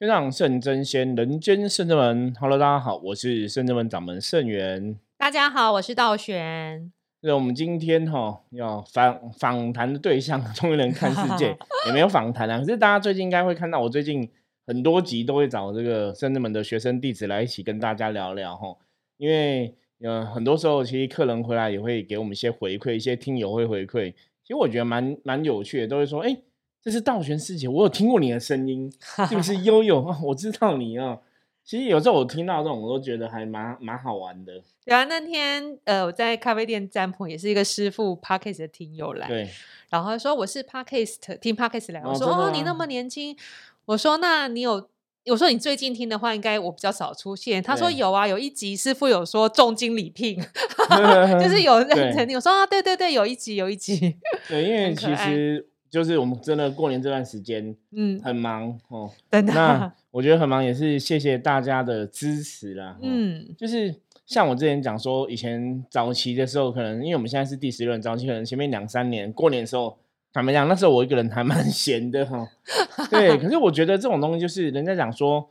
天上圣真仙，人间圣真门。Hello，大家好，我是圣真门掌门圣元。大家好，我是道玄。那我们今天哈要访访谈的对象，终于能看世界，也没有访谈啊。可是大家最近应该会看到，我最近很多集都会找这个圣真门的学生弟子来一起跟大家聊聊哈，因为呃很多时候其实客人回来也会给我们一些回馈，一些听友会回馈，其实我觉得蛮蛮有趣的，都会说哎。这是道玄师姐，我有听过你的声音，是不是悠悠啊？我知道你啊。其实有时候我听到这种，我都觉得还蛮蛮好玩的。对啊，那天呃，我在咖啡店占卜，也是一个师傅 Parkes 的听友来，对，然后他说我是 Parkes 听 Parkes 来，我说哦，你那么年轻，我说那你有，我说你最近听的话，应该我比较少出现。他说有啊，有一集师傅有说重金礼聘，就是有认真听。我说啊，对对对，有一集有一集，对，因为其实。就是我们真的过年这段时间，嗯，很忙哦。那我觉得很忙，也是谢谢大家的支持啦。嗯，就是像我之前讲说，以前早期的时候，可能因为我们现在是第十轮，早期可能前面两三年过年的时候，坦白讲，那时候我一个人还 蛮闲的哈。对，可是我觉得这种东西就是人家讲说，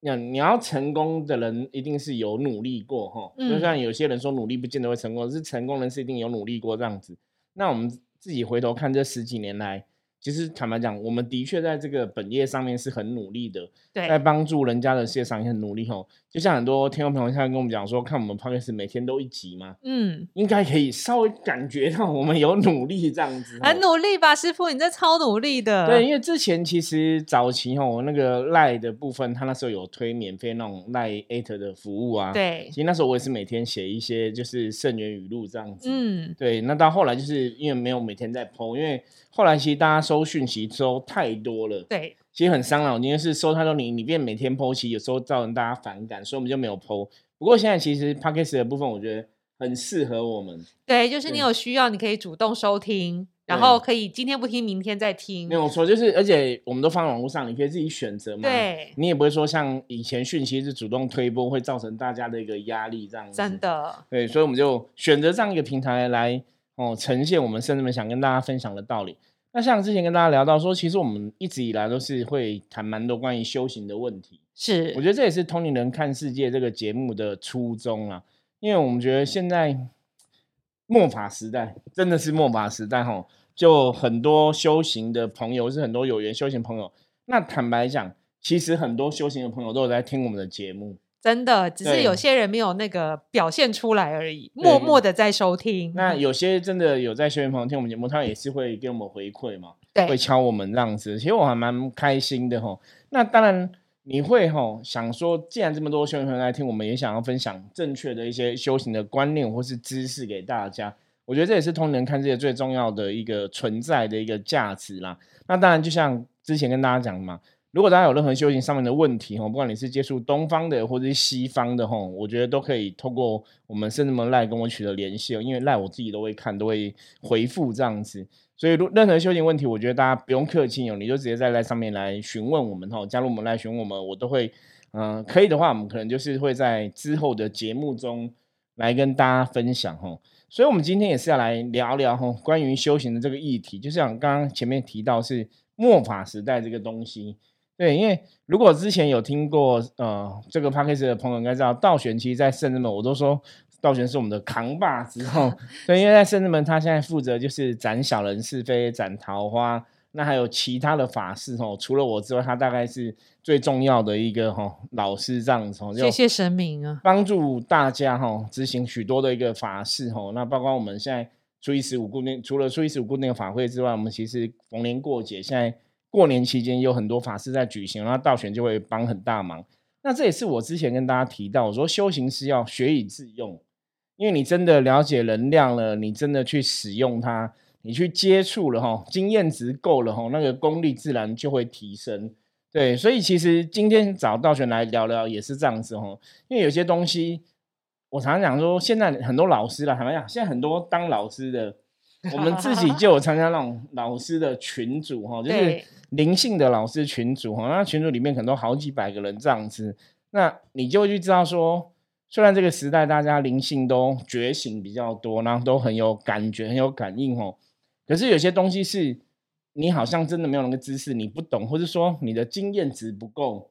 那你要成功的人一定是有努力过哈。就像有些人说努力不见得会成功，是成功人是一定有努力过这样子。那我们。自己回头看这十几年来。其实坦白讲，我们的确在这个本业上面是很努力的，在帮助人家的事业上也很努力吼。就像很多听众朋友现在跟我们讲说，看我们 podcast 每天都一集嘛，嗯，应该可以稍微感觉到我们有努力这样子，很努力吧，师傅，你这超努力的。对，因为之前其实早期吼，那个赖的部分，他那时候有推免费那种赖 at 的服务啊，对，其实那时候我也是每天写一些就是圣元语录这样子，嗯，对。那到后来就是因为没有每天在 po，因为后来其实大家收讯息收太多了，对，其实很伤脑筋。是收太多，你你变每天剖析有时候造成大家反感，所以我们就没有剖。不过现在其实 p a c k a g e 的部分，我觉得很适合我们。对，就是你有需要，你可以主动收听，然后可以今天不听，明天再听。没有错，就是而且我们都放在网络上，你可以自己选择嘛。对，你也不会说像以前讯息是主动推播，会造成大家的一个压力这样子。真的。对，所以我们就选择这样一个平台来哦，呈现我们甚至们想跟大家分享的道理。那像之前跟大家聊到说，其实我们一直以来都是会谈蛮多关于修行的问题。是，我觉得这也是《通灵人看世界》这个节目的初衷啊。因为我们觉得现在末法时代真的是末法时代哈，就很多修行的朋友是很多有缘修行朋友。那坦白讲，其实很多修行的朋友都有在听我们的节目。真的，只是有些人没有那个表现出来而已，默默的在收听。那有些真的有在学员朋友听我们节目，他也是会给我们回馈嘛，对，会敲我们这样子。其实我还蛮开心的哈。那当然你会哈想说，既然这么多学员朋友来听，我们也想要分享正确的一些修行的观念或是知识给大家。我觉得这也是通人看世界最重要的一个存在的一个价值啦。那当然，就像之前跟大家讲嘛。如果大家有任何修行上面的问题哈，不管你是接触东方的或者是西方的哈，我觉得都可以透过我们圣智门赖跟我取得联系，因为赖我自己都会看，都会回复这样子。所以如，任何修行问题，我觉得大家不用客气哦，你就直接在赖上面来询问我们哈，加入我们来询问我们，我都会嗯，可以的话，我们可能就是会在之后的节目中来跟大家分享哈。所以，我们今天也是要来聊聊哈，关于修行的这个议题，就像刚刚前面提到是末法时代这个东西。对，因为如果之前有听过呃这个 p a c k a g e 的朋友应该知道，道玄其实，在圣人门我都说道玄是我们的扛把子哦。对，因为在圣人门他现在负责就是斩小人是非、斩桃花，那还有其他的法事哦。除了我之外，他大概是最重要的一个哈老师这样子。谢谢神明啊，帮助大家哈执行许多的一个法事哦。那包括我们现在初一十五固定，除了初一十五固定的法会之外，我们其实逢年过节现在。过年期间有很多法师在举行，然后道玄就会帮很大忙。那这也是我之前跟大家提到，我说修行是要学以致用，因为你真的了解能量了，你真的去使用它，你去接触了哈，经验值够了哈，那个功力自然就会提升。对，所以其实今天找道玄来聊聊也是这样子哈，因为有些东西我常常讲说，现在很多老师了，坦白讲，现在很多当老师的。我们自己就有参加那种老师的群组哈，就是灵性的老师群组哈，那群组里面可能都好几百个人这样子，那你就会去知道说，虽然这个时代大家灵性都觉醒比较多，然后都很有感觉、很有感应哦，可是有些东西是你好像真的没有那个知识，你不懂，或者说你的经验值不够，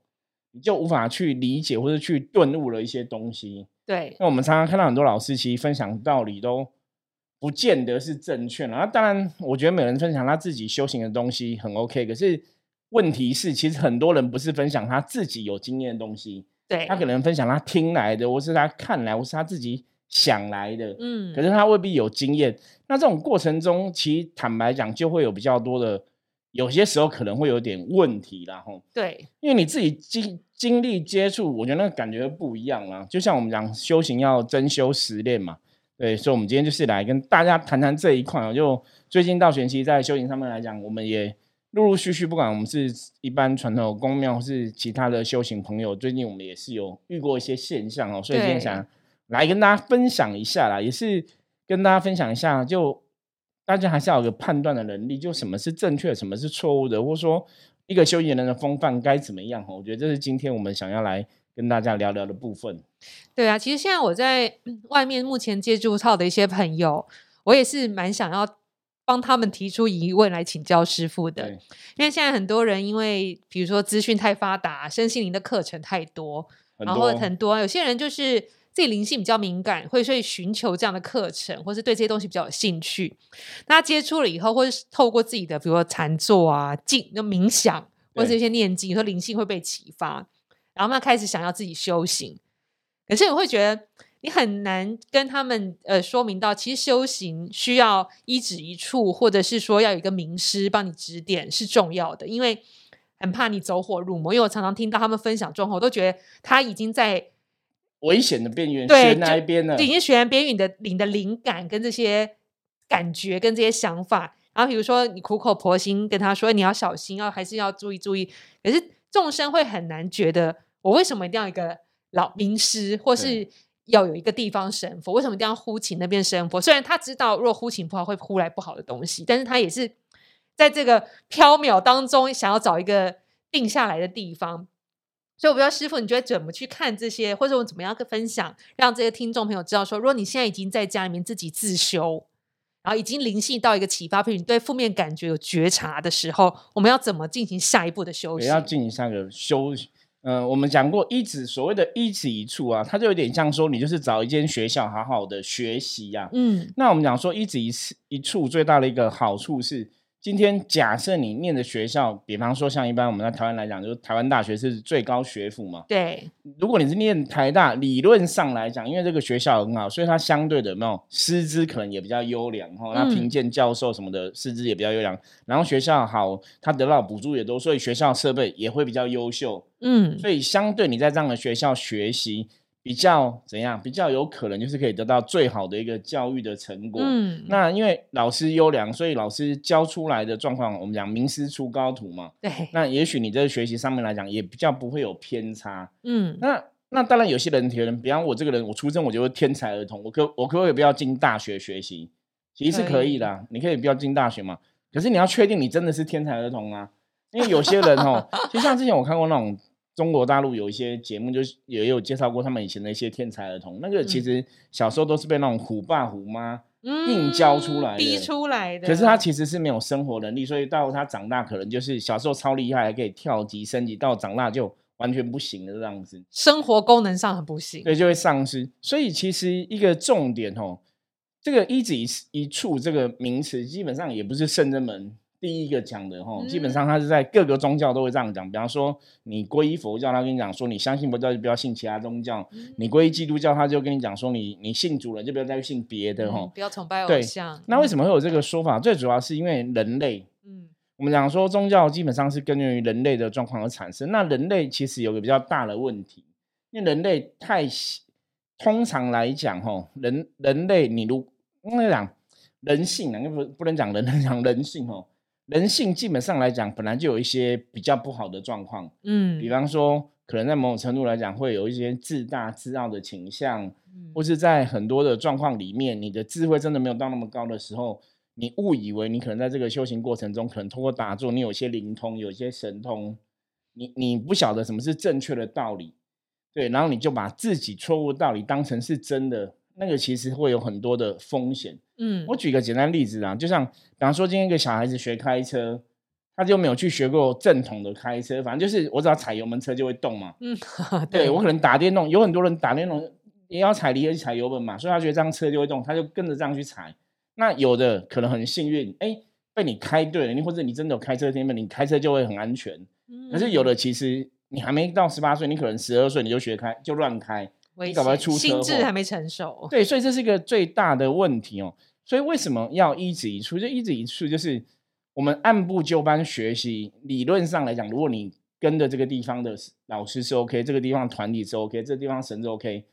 你就无法去理解或者去顿悟了一些东西。对，那我们常常看到很多老师其实分享道理都不见得是正确的。那当然，我觉得每人分享他自己修行的东西很 OK，可是问题是，其实很多人不是分享他自己有经验的东西，对他可能分享他听来的，或是他看来，或是他自己想来的，嗯可是他未必有经验。那这种过程中，其实坦白讲，就会有比较多的，有些时候可能会有点问题啦，吼。对，因为你自己经经历接触，我觉得那个感觉不一样啦。就像我们讲修行要真修实练嘛，对，所以我们今天就是来跟大家谈谈这一块哦。就最近道玄期在修行上面来讲，我们也陆陆续续，不管我们是一般传统公庙，或是其他的修行朋友，最近我们也是有遇过一些现象哦。所以今天想来跟大家分享一下啦，也是跟大家分享一下，就大家还是要有个判断的能力，就什么是正确，什么是错误的，或者说一个修行人的风范该怎么样哦。我觉得这是今天我们想要来跟大家聊聊的部分。对啊，其实现在我在嗯 外面目前接触到的一些朋友，我也是蛮想要帮他们提出疑问来请教师傅的，因为现在很多人因为比如说资讯太发达，身心灵的课程太多，然后很多有些人就是自己灵性比较敏感，会所以寻求这样的课程，或是对这些东西比较有兴趣。那他接触了以后，或是透过自己的比如说禅坐啊、静、那冥想，或是对一些念经，有时候灵性会被启发，然后他开始想要自己修行。可是我会觉得你很难跟他们呃说明到，其实修行需要一指一处，或者是说要有一个名师帮你指点是重要的，因为很怕你走火入魔。因为我常常听到他们分享状况，我都觉得他已经在危险的边缘，对悬哪一边呢就？已经学完边缘的你的灵感跟这些感觉跟这些想法。然后比如说你苦口婆心跟他说你要小心，要还是要注意注意。可是众生会很难觉得，我为什么一定要一个老名师，或是要有一个地方神佛？为什么一定要呼请那边神佛？虽然他知道，如果呼请不好会呼来不好的东西，但是他也是在这个缥缈当中想要找一个定下来的地方。所以我不知道师傅，你觉得怎么去看这些，或者我怎么样跟分享，让这些听众朋友知道说，如果你现在已经在家里面自己自修，然后已经灵性到一个启发，比如你对负面感觉有觉察的时候，我们要怎么进行下一步的修行？也要进行下一个修。呃，我们讲过一子所谓的一子一处啊，它就有点像说你就是找一间学校好好的学习呀、嗯，那我们讲说一子一次一处最大的一个好处是，今天假设你念的学校，比方说像一般我们在台湾来讲，就是台湾大学是最高学府嘛。对，如果你是念台大，理论上来讲，因为这个学校很好，所以它相对的有没有师资可能也比较优良哈。那嗯评鉴教授什么的师资也比较优良，然后学校好，它得到的补助也多，所以学校设备也会比较优秀。嗯，所以相对你在这样的学校学习，比较怎样？比较有可能就是可以得到最好的一个教育的成果。嗯，那因为老师优良，所以老师教出来的状况，我们讲名师出高徒嘛。对，那也许你在学习上面来讲，也比较不会有偏差。嗯，那那当然，有些人可能，比方我这个人，我出生我就是天才儿童，我可我可不可以不要进大学学习？其实是可以的啊，你可以不要进大学嘛。可是你要确定你真的是天才儿童啊，因为有些人哦，就像之前我看过那种中国大陆有一些节目，就是也有介绍过他们以前的一些天才儿童，那个其嗯实小时候都是被那种虎爸虎妈嗯硬教出来的逼出来的。可是他其实是没有生活能力，所以到他长大可能就是小时候超厉害，还可以跳级升级，到长大就完全不行的这样子，生活功能上很不行。对，就会丧失。所以其实一个重点哦，这个一指一一处这个名词，基本上也不是圣人门第一个讲的哈，基本嗯上他是在各个宗教都会这样讲。比方说你皈依佛教，他跟你讲说你相信佛教就不要信其他宗教；你皈依基督教，他就跟你讲说你你信主了就不要再去信别的哈。嗯不要崇拜偶像。那为？什么会有这个说法？最主要是因为人类。嗯我们讲说宗教基本上是根源于人类的状况而产生。那人类其实有个比较大的问题，因为人类太通常来讲，吼人人类你如应该讲人性啊，因为不不能讲人，讲人性哦。人性基本上来讲，本来就有一些比较不好的状况，嗯，比方说，可能在某种程度来讲，会有一些自大自傲的倾向，嗯。或是在很多的状况里面，你的智慧真的没有到那么高的时候，你误以为你可能在这个修行过程中，可能通过打坐，你有一些灵通，有一些神通，你你不晓得什么是正确的道理，对，然后你就把自己错误道理当成是真的，那个其实会有很多的风险。嗯，我举个简单例子啊，就像比方说今天一个小孩子学开车，他就没有去学过正统的开车，反正就是我只要踩油门，车就会动嘛。嗯，对我可能打电动，有很多人打电动也要踩离合器、踩油门嘛，所以他觉得这样车就会动，他就跟着这样去踩。那有的可能很幸运，哎，被你开对了，你或者你真的有开车天分，你开车就会很安全。可是有的其实你还没到十八岁，你可能十二岁你就学开就乱开，你搞不好出车心智还没成熟。对，所以这是一个最大的问题哦。所以为什么要一指一出？就一指一出就是。我们按部就班学习，理论上来讲，如果你跟着这个地方的老师是 OK，这个地方团体是 OK，这个地方神是 OK，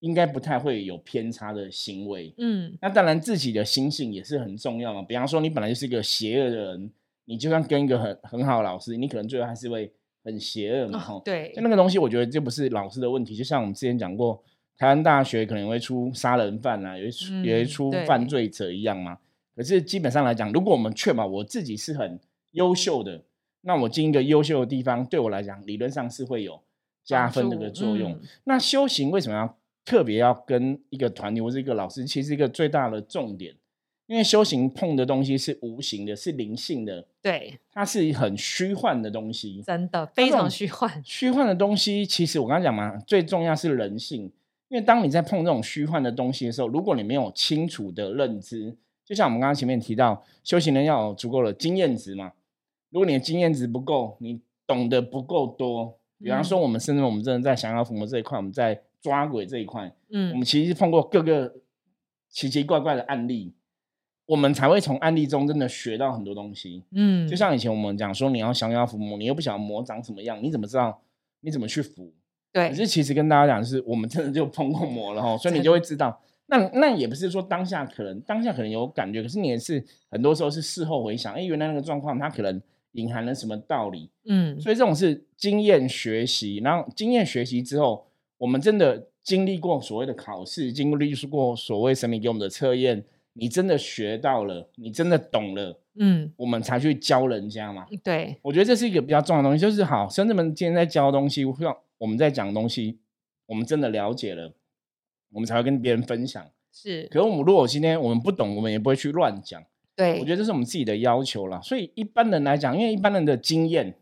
应该不太会有偏差的行为。嗯，那当然自己的心性也是很重要嘛。比方说，你本来就是一个邪恶的人，你就算跟一个很很好的老师，你可能最后还是会很邪恶嘛。对，就那个东西，我觉得这不是老师的问题。就像我们之前讲过，台湾大学可能会出杀人犯啊，有出也会出犯罪者一样嘛。可是基本上来讲，如果我们确保我自己是很优秀的，那我进一个优秀的地方，对我来讲，理论上是会有加分的个作用。那修行为什么要特别要跟一个团体或者一个老师？其实一个最大的重点，因为修行碰的东西是无形的，是灵性的，对，它是很虚幻的东西，真的非常虚幻。虚幻的东西，其实我刚刚讲嘛，最重要是人性。因为当你在碰这种虚幻的东西的时候，如果你没有清楚的认知，就像我们刚刚前面提到，修行人要有足够的经验值嘛。如果你的经验值不够，你懂得不够多，比方说我们甚至我们真的在降妖伏魔这一块，我们在抓鬼这一块，嗯，我们其实碰过各个奇奇怪怪的案例，我们才会从案例中真的学到很多东西。嗯，就像以前我们讲说，你要降妖伏魔，你又不晓得魔长什么样，你怎么知道？你怎么去伏？对，可是其实跟大家讲，是我们真的就碰过魔了哈，所以你就会知道。那那也不是说当下可能当下可能有感觉，可是你也是很多时候是事后回想，哎，原来那个状况它可能隐含了什么道理，嗯，所以这种是经验学习，然后经验学习之后，我们真的经历过所谓的考试，经历过所谓神明给我们的测验，你真的学到了，你真的懂了，嗯，我们才去教人家嘛。对，我觉得这是一个比较重要的东西，就是好，生子们今天在教东西，让我们在讲东西，我们真的了解了。我们才会跟别人分享，是。可是我们如果今天我们不懂，我们也不会去乱讲。对，我觉得这是我们自己的要求了。所以一般人来讲，因为一般人的经验，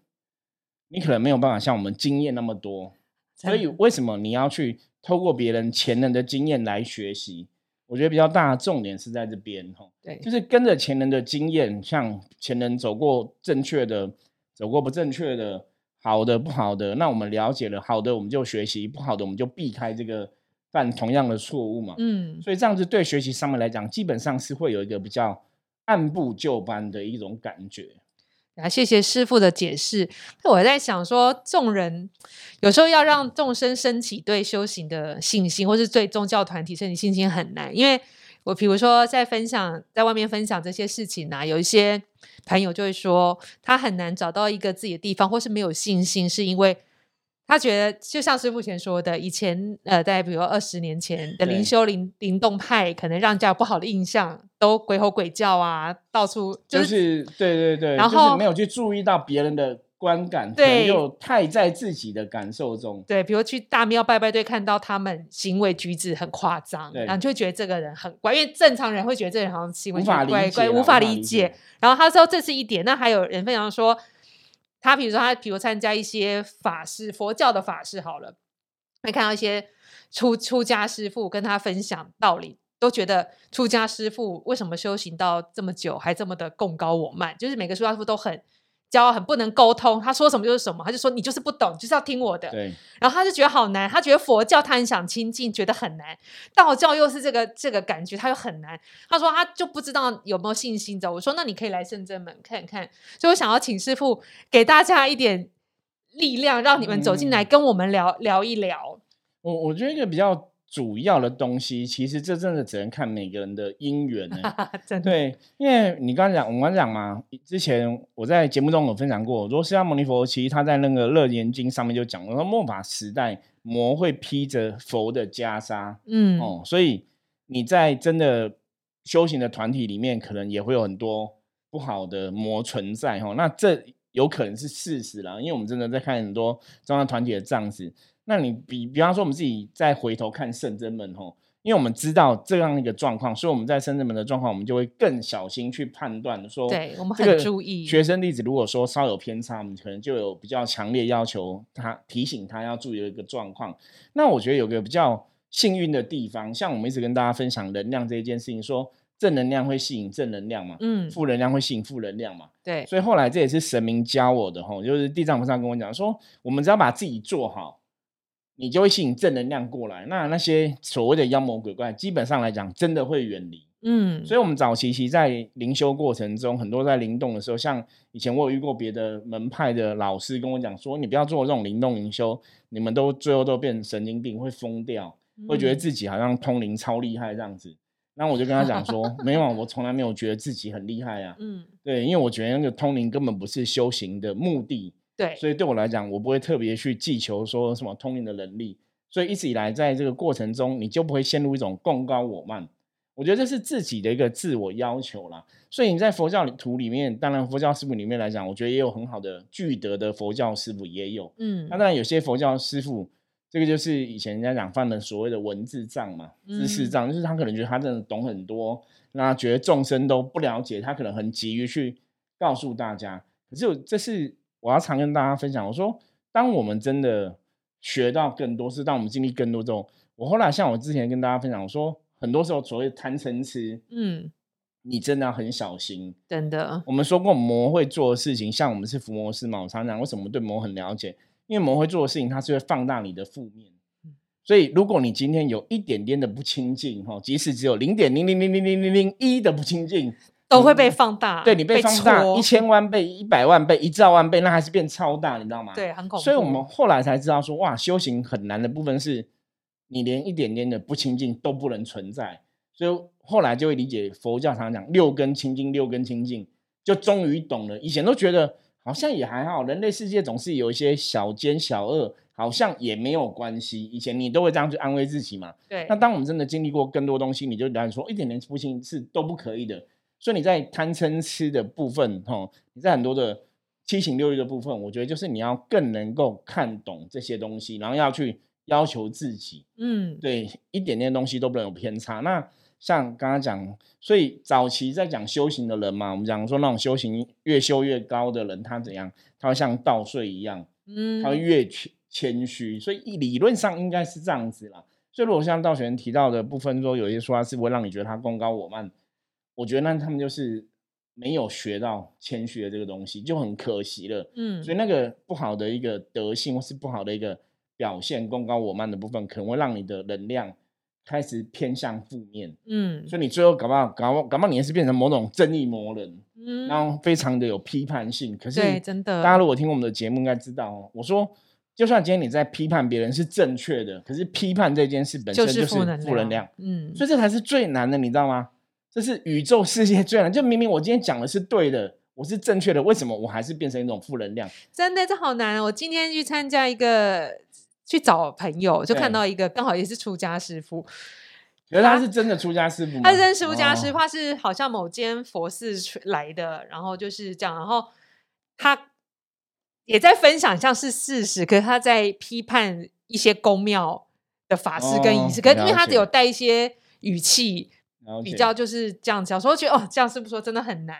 你可能没有办法像我们经验那么多。所以为什么你要去透过别人前人的经验来学习？我觉得比较大的重点是在这边哈。对，就是跟着前人的经验，像前人走过正确的，走过不正确的，好的不好的，那我们了解了好的，我们就学习；不好的，我们就避开这个。犯同样的错误嘛，嗯，所以这样子对学习上面来讲，基本上是会有一个比较按部就班的一种感觉。啊，谢谢师傅的解释。那我在想说，众人有时候要让众生升起对修行的信心，或是对宗教团体升起信心很难，因为我比如说在分享，在外面分享这些事情啊，有一些朋友就会说，他很难找到一个自己的地方，或是没有信心，是因为。他觉得就像师傅前说的，以前呃，在比如二十年前的灵修灵灵动派，可能让人家有不好的印象，都鬼吼鬼叫啊，到处就是对对对，然后没有去注意到别人的观感，对，又太在自己的感受中。对，比如去大庙拜拜，对，看到他们行为举止很夸张，然后就会觉得这个人很怪，因为正常人会觉得这人好像行为怪怪，无法理解。然后他说这是一点，那还有人分享说。他比如说，他比如参加一些法事，佛教的法事好了，会看到一些出出家师傅跟他分享道理，都觉得出家师傅为什么修行到这么久还这么的共高我慢，就是每个出家师傅都很。教很不能沟通，他说什么就是什么，他就说你就是不懂，就是要听我的。对。然后他就觉得好难，他觉得佛教他很想亲近，觉得很难；道教又是这个这个感觉，他又很难。他说他就不知道有没有信心的。我说那你可以来圣真门看看。所以我想要请师傅给大家一点力量，让你们走进来跟我们聊聊一聊。我我觉得一个比较。主要的东西，其实这真的只能看每个人的因缘呢。对，因为你刚刚讲，我刚讲嘛，之前我在节目中有分享过，说释迦牟尼佛其实他在那个《楞严经》上面就讲了，说末法时代魔会披着佛的袈裟，嗯哦，所以你在真的修行的团体里面，可能也会有很多不好的魔存在哈。那这有可能是事实啦，因为我们真的在看很多中央团体的样子。那你比比方说，我们自己再回头看圣真门吼，因为我们知道这样一个状况，所以我们在圣真门的状况，我们就会更小心去判断说，对我们很注意学生例子，如果说稍有偏差，我们可能就有比较强烈要求他提醒他要注意的一个状况。那我觉得有个比较幸运的地方，像我们一直跟大家分享能量这一件事情，说正能量会吸引正能量嘛，嗯，负能量会吸引负能量嘛，对。所以后来这也是神明教我的吼，就是地藏菩萨跟我讲说，我们只要把自己做好。你就会吸引正能量过来，那那些所谓的妖魔鬼怪，基本上来讲，真的会远离。嗯，所以，我们早期其实在灵修过程中，很多在灵动的时候，像以前我有遇过别的门派的老师跟我讲说，你不要做这种灵动灵修，你们都最后都变成神经病，会疯掉，会觉得自己好像通灵超厉害这样子。那我就跟他讲说，没有，我从来没有觉得自己很厉害啊。嗯，对，因为我觉得那个通灵根本不是修行的目的。对，所以对我来讲，我不会特别去祈求说什么通灵的能力。所以一直以来，在这个过程中，你就不会陷入一种共高我慢。我觉得这是自己的一个自我要求啦。所以你在佛教图里面，当然佛教师傅里面来讲，我觉得也有很好的具德的佛教师傅也有。嗯，那当然有些佛教师傅，这个就是以前人家讲犯了所谓的文字障嘛，知识障，就是他可能觉得他真的懂很多，那觉得众生都不了解，他可能很急于去告诉大家。可是这是。我要常跟大家分享，我说，当我们真的学到更多，是当我们经历更多之后，我后来像我之前跟大家分享，我说，很多时候所谓贪嗔痴，嗯，你真的要很小心，真的。我们说过魔会做的事情，像我们是伏魔师嘛，我常常为什么对魔很了解，因为魔会做的事情，它是会放大你的负面，所以如果你今天有一点点的不亲近，哈，即使只有零点零零零零零零零一的不亲近。都会被放大，对你被放大一千万倍、一百万倍、一兆万倍，那还是变超大，你知道吗？对，很恐怖。所以我们后来才知道说，哇，修行很难的部分是，你连一点点的不清净都不能存在。所以后来就会理解佛教常常讲六根清净，六根清净，就终于懂了。以前都觉得好像也还好，人类世界总是有一些小奸小恶，好像也没有关系。以前你都会这样去安慰自己嘛？对。那当我们真的经历过更多东西，你就了解说，一点点不清是都不可以的。所以你在贪嗔痴的部分，哈，你在很多的七情六欲的部分，我觉得就是你要更能够看懂这些东西，然后要去要求自己，嗯，对，一点点东西都不能有偏差。那像刚刚讲，所以早期在讲修行的人嘛，我们讲说那种修行越修越高的人，他怎样？他会像稻穗一样，嗯，他会越谦谦虚。所以理论上应该是这样子啦。所以如果像道玄提到的部分，说有些说话是不会让你觉得他功高我慢。我觉得那他们就是没有学到谦虚的这个东西，就很可惜了。嗯，所以那个不好的一个德性，或是不好的一个表现，功高我慢的部分，可能会让你的能量开始偏向负面。嗯，所以你最后搞不好，搞不搞不好你也是变成某种正义魔人。嗯，然后非常的有批判性。可是，真的，大家如果听我们的节目，应该知道哦。我说，就算今天你在批判别人是正确的，可是批判这件事本身就是负能量。嗯，所以这才是最难的，你知道吗？这是宇宙世界最难，就明明我今天讲的是对的，我是正确的，为什么我还是变成一种负能量？真的，这好难。我今天去参加一个，去找朋友，就看到一个刚好也是出家师傅。原来他是真的出家师傅，他是真出家师傅，他是好像某间佛寺来的，然后就是这样，然后他也在分享像是事实，可是他在批判一些宫庙的法师跟仪式，可是因为他只有带一些语气。比较就是这样讲，所以我觉得哦，这样是不是说真的很难？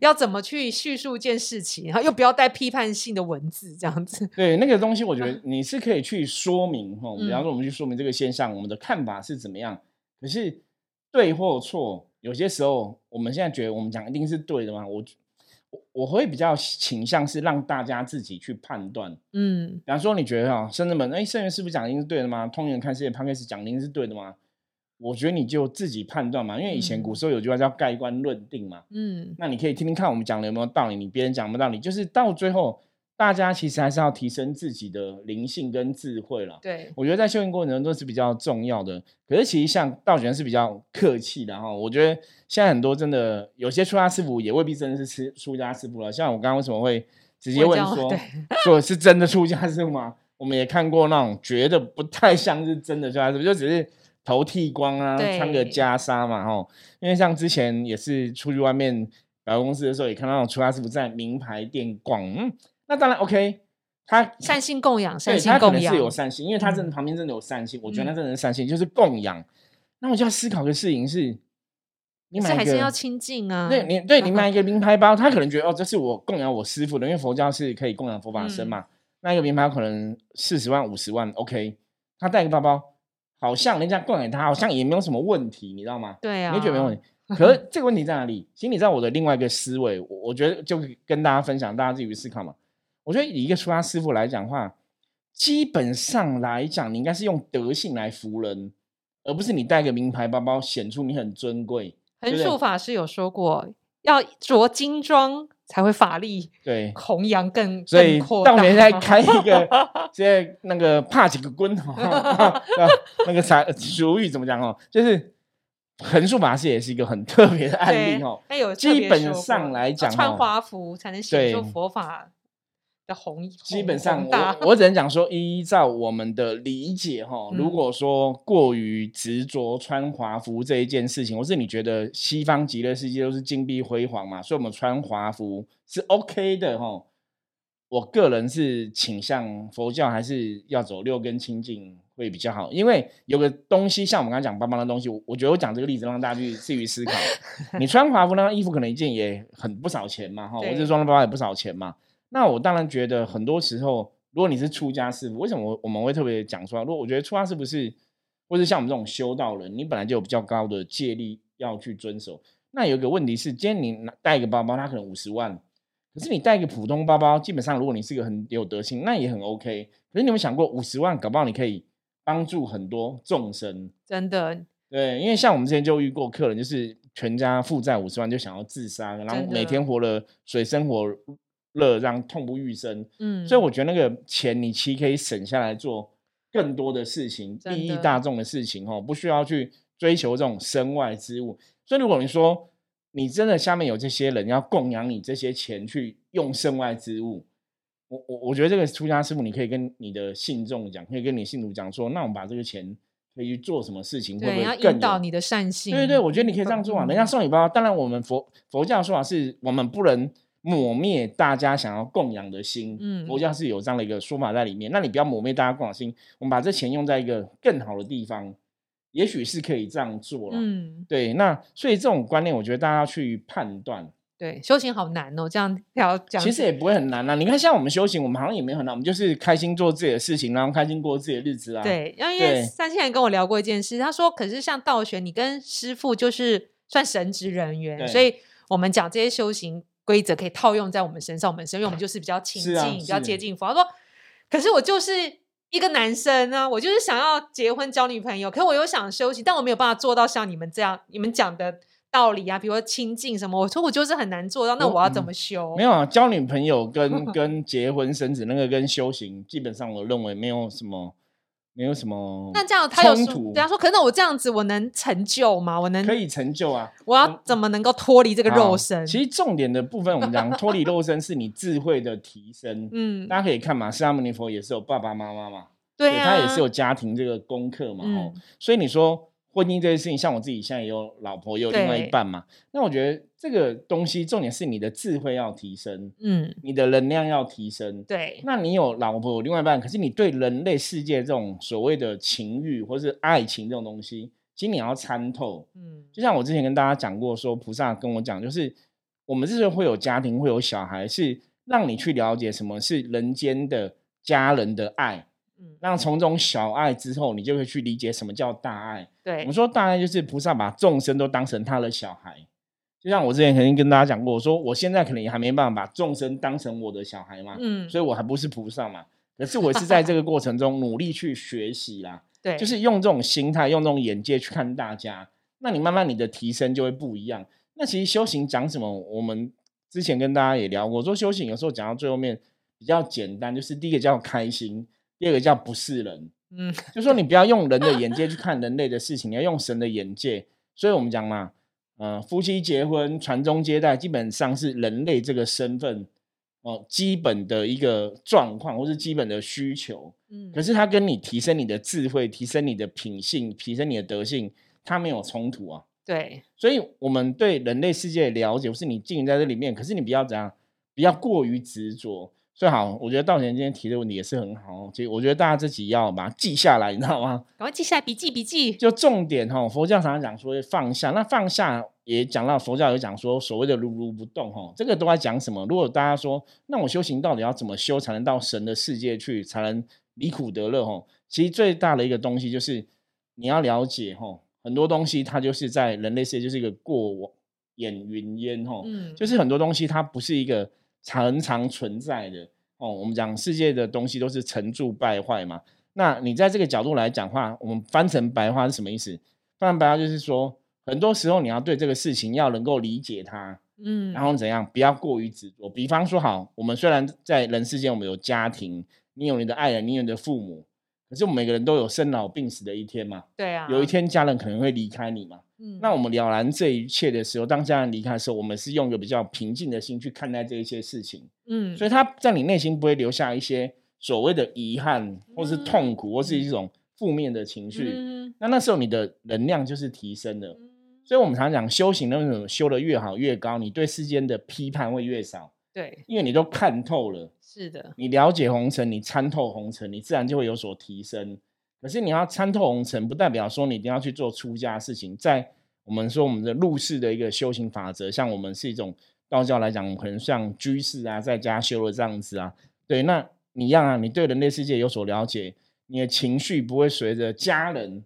要怎么去叙述一件事情，然后又不要带批判性的文字，这样子。对，那个东西我觉得 你是可以去说明哈，比方说我们去说明这个现象，我们的看法是怎么样。可是对或错，有些时候我们现在觉得我们讲一定是对的吗？我我我会比较倾向是让大家自己去判断。嗯，比方说你觉得啊，圣人们，哎，圣人是不是讲一定是对的吗？通人看世界，潘开始讲一定是对的吗？我觉得你就自己判断嘛，因为以前古时候有句话叫盖棺论定嘛。嗯，那你可以听听看我们讲的有没有道理，你别人讲没道理，就是到最后大家其实还是要提升自己的灵性跟智慧了。对，我觉得在修行过程中都是比较重要的。可是其实像道玄是比较客气的哈，我觉得现在很多真的有些出家师傅也未必真的是出出家师傅了。像我刚刚为什么会直接问说，说是真的出家师傅吗？我们也看过那种觉得不太像是真的出家师傅，就只是。头剃光啊，穿个袈裟嘛，吼，因为像之前也是出去外面百货公司的时候，也看到出家师傅在名牌店逛，嗯，那当然 OK，他善心供养，善心供养，是有善心，因为他真的旁边真的有善心，我觉得那真的是善心，就是供养。那我就要思考的事情是，你买还是要亲近啊。对你，对你买一个名牌包，他可能觉得哦，这是我供养我师傅的，因为佛教是可以供养佛法僧嘛。那一个名牌可能四十万、五十万，OK。他带个包包，好像人家灌给他，好像也没有什么问题，你知道吗？对啊，你觉得没问题？可是 这个问题在哪里？其实你知道我的另外一个思维，我我觉得就跟大家分享，大家自己去思考嘛。我觉得以一个出家师傅来讲话，基本上来讲，你应该是用德性来服人，而不是你带个名牌包包显出你很尊贵。横竖法师有说过，要着金装才会法力对弘扬更所以到年在开一个，现在那个怕几个棍 那个啥俗语怎么讲哦？就是。横竖马戏也是一个很特别的案例哦。基本上来讲，穿华服才能显出佛法基本上，我我只能讲说，依照我们的理解哈，如果说过于执着穿华服这一件事情，或是你觉得西方极乐世界都是金碧辉煌嘛，所以我们穿华服是 OK 的哈。我个人是倾向佛教，还是要走六根清净。会比较好，因为有个东西，像我们刚刚讲邦邦的东西，我我觉得我讲这个例子，让大家去自于思考。你穿华服那衣服可能一件也很不少钱嘛，哈，我这装的包包也不少钱嘛。那我当然觉得很多时候，如果你是出家师傅，为什么我我们会特别讲出来？如果我觉得出家是不是，或者像我们这种修道人，你本来就有比较高的戒律要去遵守。那有一个问题是，今天你带一个包包，它可能五十万，可是你带一个普通包包，基本上如果你是一个很有德性，那也很 OK。可是你有没有想过，五十万搞不好你可以。帮助很多众生，真的对，因为像我们之前就遇过客人，就是全家负债五十万就想要自杀，然后每天活了水深火热，让痛不欲生。嗯，所以我觉得那个钱你其实可以省下来做更多的事情，利益大众的事情哦，不需要去追求这种身外之物。所以如果你说你真的下面有这些人要供养你这些钱去用身外之物。我我我觉得这个出家师傅，你可以跟你的信众讲，可以跟你信徒讲说，那我们把这个钱可以去做什么事情，会不会更引导你的善心？对对，我觉得你可以这样做啊。人家送你包，当然我们佛佛教说法是我们不能抹灭大家想要供养的心，嗯，佛教是有这样的一个说法在里面。那你不要抹灭大家供养心，我们把这钱用在一个更好的地方，也许是可以这样做了。嗯，对，那所以这种观念，我觉得大家要去判断。对，修行好难哦，这样要讲。其实也不会很难啊。你看，像我们修行，我们好像也没有很难，我们就是开心做自己的事情，然后开心过自己的日子啊。对，因为三千人跟我聊过一件事，他说，可是像道玄，你跟师傅就是算神职人员，所以我们讲这些修行规则可以套用在我们身上，我们身因为我们就是比较亲近，比较接近佛。他说，可是我就是一个男生啊，我就是想要结婚交女朋友，可我又想休息，但我没有办法做到像你们这样，你们讲的。道理啊，比如说亲近什么，我说我就是很难做到，那我要怎么修？没有啊，交女朋友跟 跟结婚生子那个跟修行，基本上我认为没有什么，没有什么。那这样他有冲突？说，可是我这样子，我能成就吗？我能可以成就啊？我要怎么能够脱离这个肉身？其实重点的部分，我们讲脱离肉身是你智慧的提升。嗯，大家可以看嘛，释迦牟尼佛也是有爸爸妈妈嘛，对他也是有家庭这个功课嘛，哦，所以你说。婚姻这件事情，像我自己现在也有老婆，也有另外一半嘛。那我觉得这个东西重点是你的智慧要提升，嗯，你的能量要提升。对，那你有老婆，有另外一半，可是你对人类世界这种所谓的情欲或是爱情这种东西，其实你要参透。嗯，就像我之前跟大家讲过，说菩萨跟我讲，就是我们之所以会有家庭，会有小孩，是让你去了解什么是人间的家人的爱。那从这种小爱之后，你就会去理解什么叫大爱。对，我们说大爱就是菩萨把众生都当成他的小孩。就像我之前曾经跟大家讲过，我说我现在可能也还没办法把众生当成我的小孩嘛，嗯，所以我还不是菩萨嘛。可是我是 在这个过程中努力去学习啦，对，就是用这种心态，用这种眼界去看大家。那你慢慢你的提升就会不一样。那其实修行讲什么？我们之前跟大家也聊过，说修行有时候讲到最后面比较简单，就是第一个叫开心。第二个叫不是人，嗯，就说你不要用人的眼界去看人类的事情，你要用神的眼界。所以我们讲嘛，呃，夫妻结婚、传宗接代，基本上是人类这个身份哦，基本的一个状况或是基本的需求。嗯，可是它跟你提升你的智慧、提升你的品性、提升你的德性，它没有冲突啊。对，所以我们对人类世界的了解，不是你浸在这里面，可是你不要怎样，不要过于执着。所以好，我觉得道贤今天提的问题也是很好。其实我觉得大家自己要把它记下来，你知道吗？赶快记下来，笔记笔记。就重点哈，佛教常常讲说放下，那放下也讲到佛教有讲说所谓的如如不动哈，这个都在讲什么？如果大家说，那我修行到底要怎么修才能到神的世界去，才能离苦得乐哈？其实最大的一个东西就是你要了解哈，很多东西它就是在人类世界就是一个过往眼云烟哈，嗯，就是很多东西它不是一个。常常存在的哦，我们讲世界的东西都是成住败坏嘛。那你在这个角度来讲话，我们翻成白话是什么意思？翻成白话就是说，很多时候你要对这个事情要能够理解它，嗯，然后怎样，不要过于执着。比方说，好，我们虽然在人世间，我们有家庭，你有你的爱人，你有你的父母，可是我们每个人都有生老病死的一天嘛。对啊，有一天家人可能会离开你嘛。嗯那我们了然这一切的时候，当家人离开的时候，我们是用一个比较平静的心去看待这一些事情。嗯，所以他在你内心不会留下一些所谓的遗憾，或是痛苦，或是一种负面的情绪。那那时候你的能量就是提升了。所以我们常讲修行，那种修的越好越高，你对世间的批判会越少。对，因为你都看透了。是的，你了解红尘，你参透红尘，你自然就会有所提升。可是你要参透红尘，不代表说你一定要去做出家的事情。在我们说我们的入世的一个修行法则，像我们是一种道教来讲，可能像居士啊，在家修的这样子啊。对，那你一样啊，你对人类世界有所了解，你的情绪不会随着家人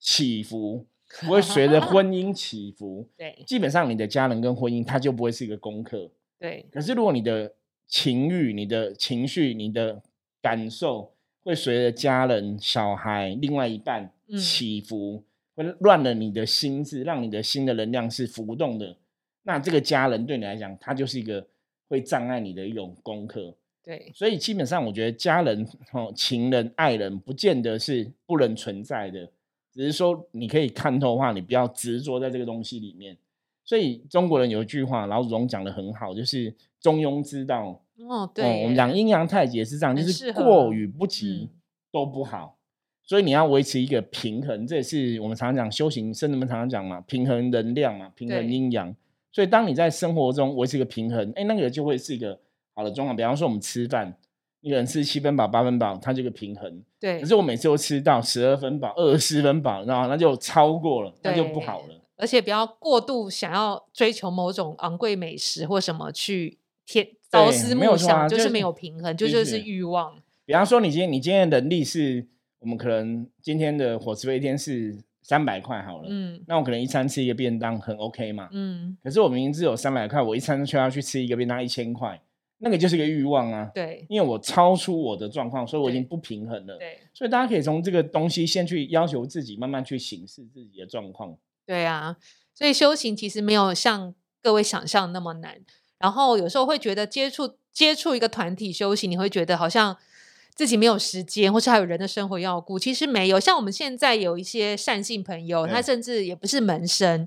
起伏，不会随着婚 姻起伏。对，基本上你的家人跟婚姻，它就不会是一个功课。对。可是如果你的情欲、你的情绪、你的感受，会随着家人、小孩、另外一半起伏，会乱了你的心智，让你的心的能量是浮动的。那这个家人对你来讲，他就是一个会障碍你的一种功课。对，所以基本上我觉得家人、哦情人、爱人，不见得是不能存在的，只是说你可以看透的话，你不要执着在这个东西里面。所以中国人有一句话，老祖宗讲的很好，就是中庸之道。哦，对，我们讲阴阳太极也是这样，就是过与不及都不好，所以你要维持一个平衡，这也是我们常常讲修行，圣人们常常讲嘛，平衡能量嘛，平衡阴阳。所以当你在生活中维持一个平衡，哎，那个就会是一个好的状况。比方说我们吃饭，一个人吃七分饱、八分饱，它这个平衡。对。可是我每次都吃到十二分饱、二十四分饱，然后那就超过了，那就不好了。而且不要过度想要追求某种昂贵美食或什么去天。朝思暮想就是没有平衡，就就是欲望。比方说，你今天你今天的能力是，我们可能今天的伙食费一天是三百块好了，嗯，那我可能一餐吃一个便当很 OK 嘛，嗯。可是我明明只有三百块，我一餐却要去吃一个便当一千块，那个就是个欲望啊。对，因为我超出我的状况，所以我已经不平衡了。对，所以大家可以从这个东西先去要求自己，慢慢去审视自己的状况。对啊，所以修行其实没有像各位想象那么难。然后有时候会觉得接触接触一个团体修行，你会觉得好像自己没有时间，或是还有人的生活要顾。其实没有，像我们现在有一些善性朋友，他甚至也不是门生，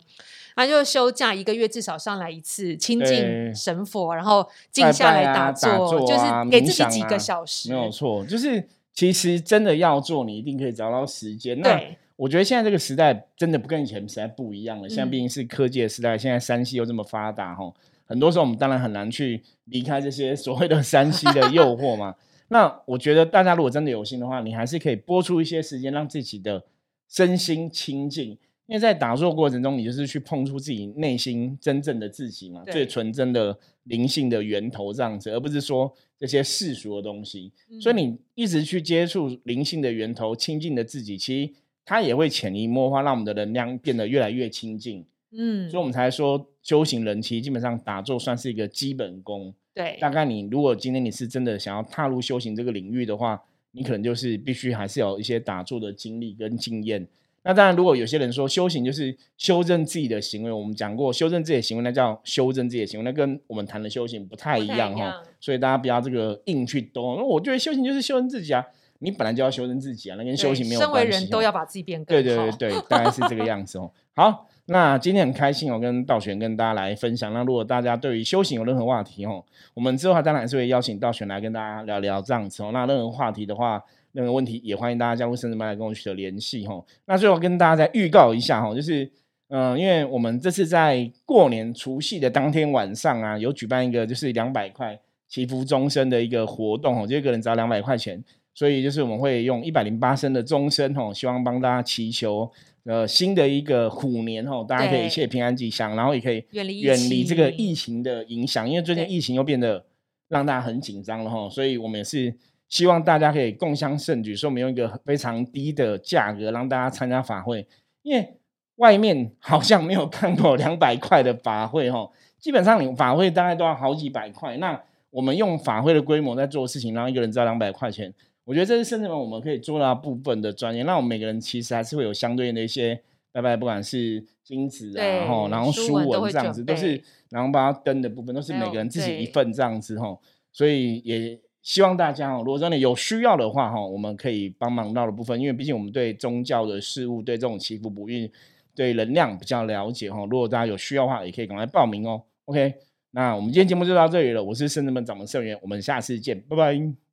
他就休假一个月至少上来一次，亲近神佛，然后静下来打坐，就是给自己几个小时。没有错，就是其实真的要做，你一定可以找到时间。那我觉得现在这个时代真的不跟以前时代不一样了。现在毕竟是科技的时代，现在山西又这么发达，哈。很多时候，我们当然很难去离开这些所谓的山西的诱惑嘛。那我觉得大家如果真的有心的话，你还是可以播出一些时间，让自己的身心清净。因为在打坐过程中，你就是去碰触自己内心真正的自己嘛，最纯真的灵性的源头这样子，而不是说这些世俗的东西。所以你一直去接触灵性的源头、清净的自己，其实它也会潜移默化，让我们的能量变得越来越清净。嗯，所以我们才说修行人其实基本上打坐算是一个基本功。对，大概你如果今天你是真的想要踏入修行这个领域的话，你可能就是必须还是有一些打坐的经历跟经验。那当然，如果有些人说修行就是修正自己的行为，我们讲过修正自己的行为，那叫修正自己的行为，那跟我们谈的修行不太一样哈。所以大家不要这个硬去兜。那我觉得修行就是修正自己啊，你本来就要修正自己啊，那跟修行没有关系。身为人都要把自己变更好。对对对对，大概是这个样子哦。好。那今天很开心，哦跟道玄跟大家来分享。那如果大家对于修行有任何话题哦，我们之后当然还是会邀请道玄来跟大家聊聊这样子哦。那任何话题的话，任何问题也欢迎大家加入圣人班来跟我取得联系吼。那最后跟大家再预告一下哈，就是嗯，因为我们这次在过年除夕的当天晚上啊，有举办一个就是两百块祈福终身的一个活动哦，就一个人只要两百块钱，所以就是我们会用一百零八声的钟声哦，希望帮大家祈求呃新的一个虎年哦，大家可以一切平安吉祥，然后也可以远离远离这个疫情的影响，因为最近疫情又变得让大家很紧张了哈，所以我们也是希望大家可以共襄盛举，所以我们用一个非常低的价格让大家参加法会，因为。外面好像没有看过两百块的法会哈，基本上你法会大概都要好几百块。那我们用法会的规模在做事情，让一个人只要两百块钱，我觉得这是甚至们我们可以做到部分的专业。那我们每个人其实还是会有相对应的一些拜拜，不管是金子啊，然后然后书文这样子，都是然后帮他登的部分，都是每个人自己一份这样子哈。所以也希望大家哦，如果真的有需要的话哈，我们可以帮忙到的部分，因为毕竟我们对宗教的事物，对这种祈福不运。对能量比较了解哈，如果大家有需要的话，也可以赶快报名哦。OK，那我们今天节目就到这里了，我是圣智门掌门圣元，我们下次见，拜拜。